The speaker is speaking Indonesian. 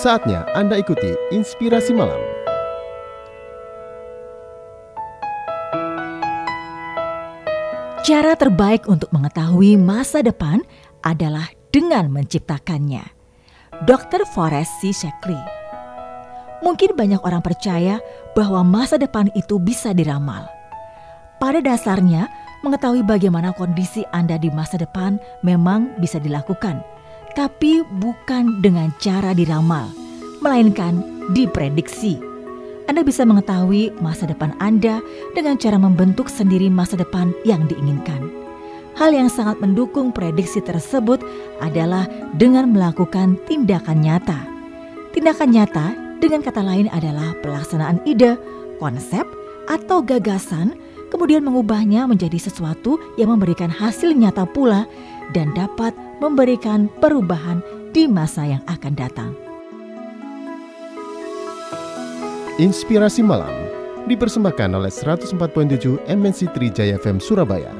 Saatnya Anda ikuti Inspirasi Malam. Cara terbaik untuk mengetahui masa depan adalah dengan menciptakannya. Dr. Forrest C. Shackley Mungkin banyak orang percaya bahwa masa depan itu bisa diramal. Pada dasarnya, mengetahui bagaimana kondisi Anda di masa depan memang bisa dilakukan – tapi bukan dengan cara diramal, melainkan diprediksi. Anda bisa mengetahui masa depan Anda dengan cara membentuk sendiri masa depan yang diinginkan. Hal yang sangat mendukung prediksi tersebut adalah dengan melakukan tindakan nyata. Tindakan nyata dengan kata lain adalah pelaksanaan ide, konsep, atau gagasan, kemudian mengubahnya menjadi sesuatu yang memberikan hasil nyata pula dan dapat memberikan perubahan di masa yang akan datang. Inspirasi Malam dipersembahkan oleh 104.7 MNC Trijaya FM Surabaya.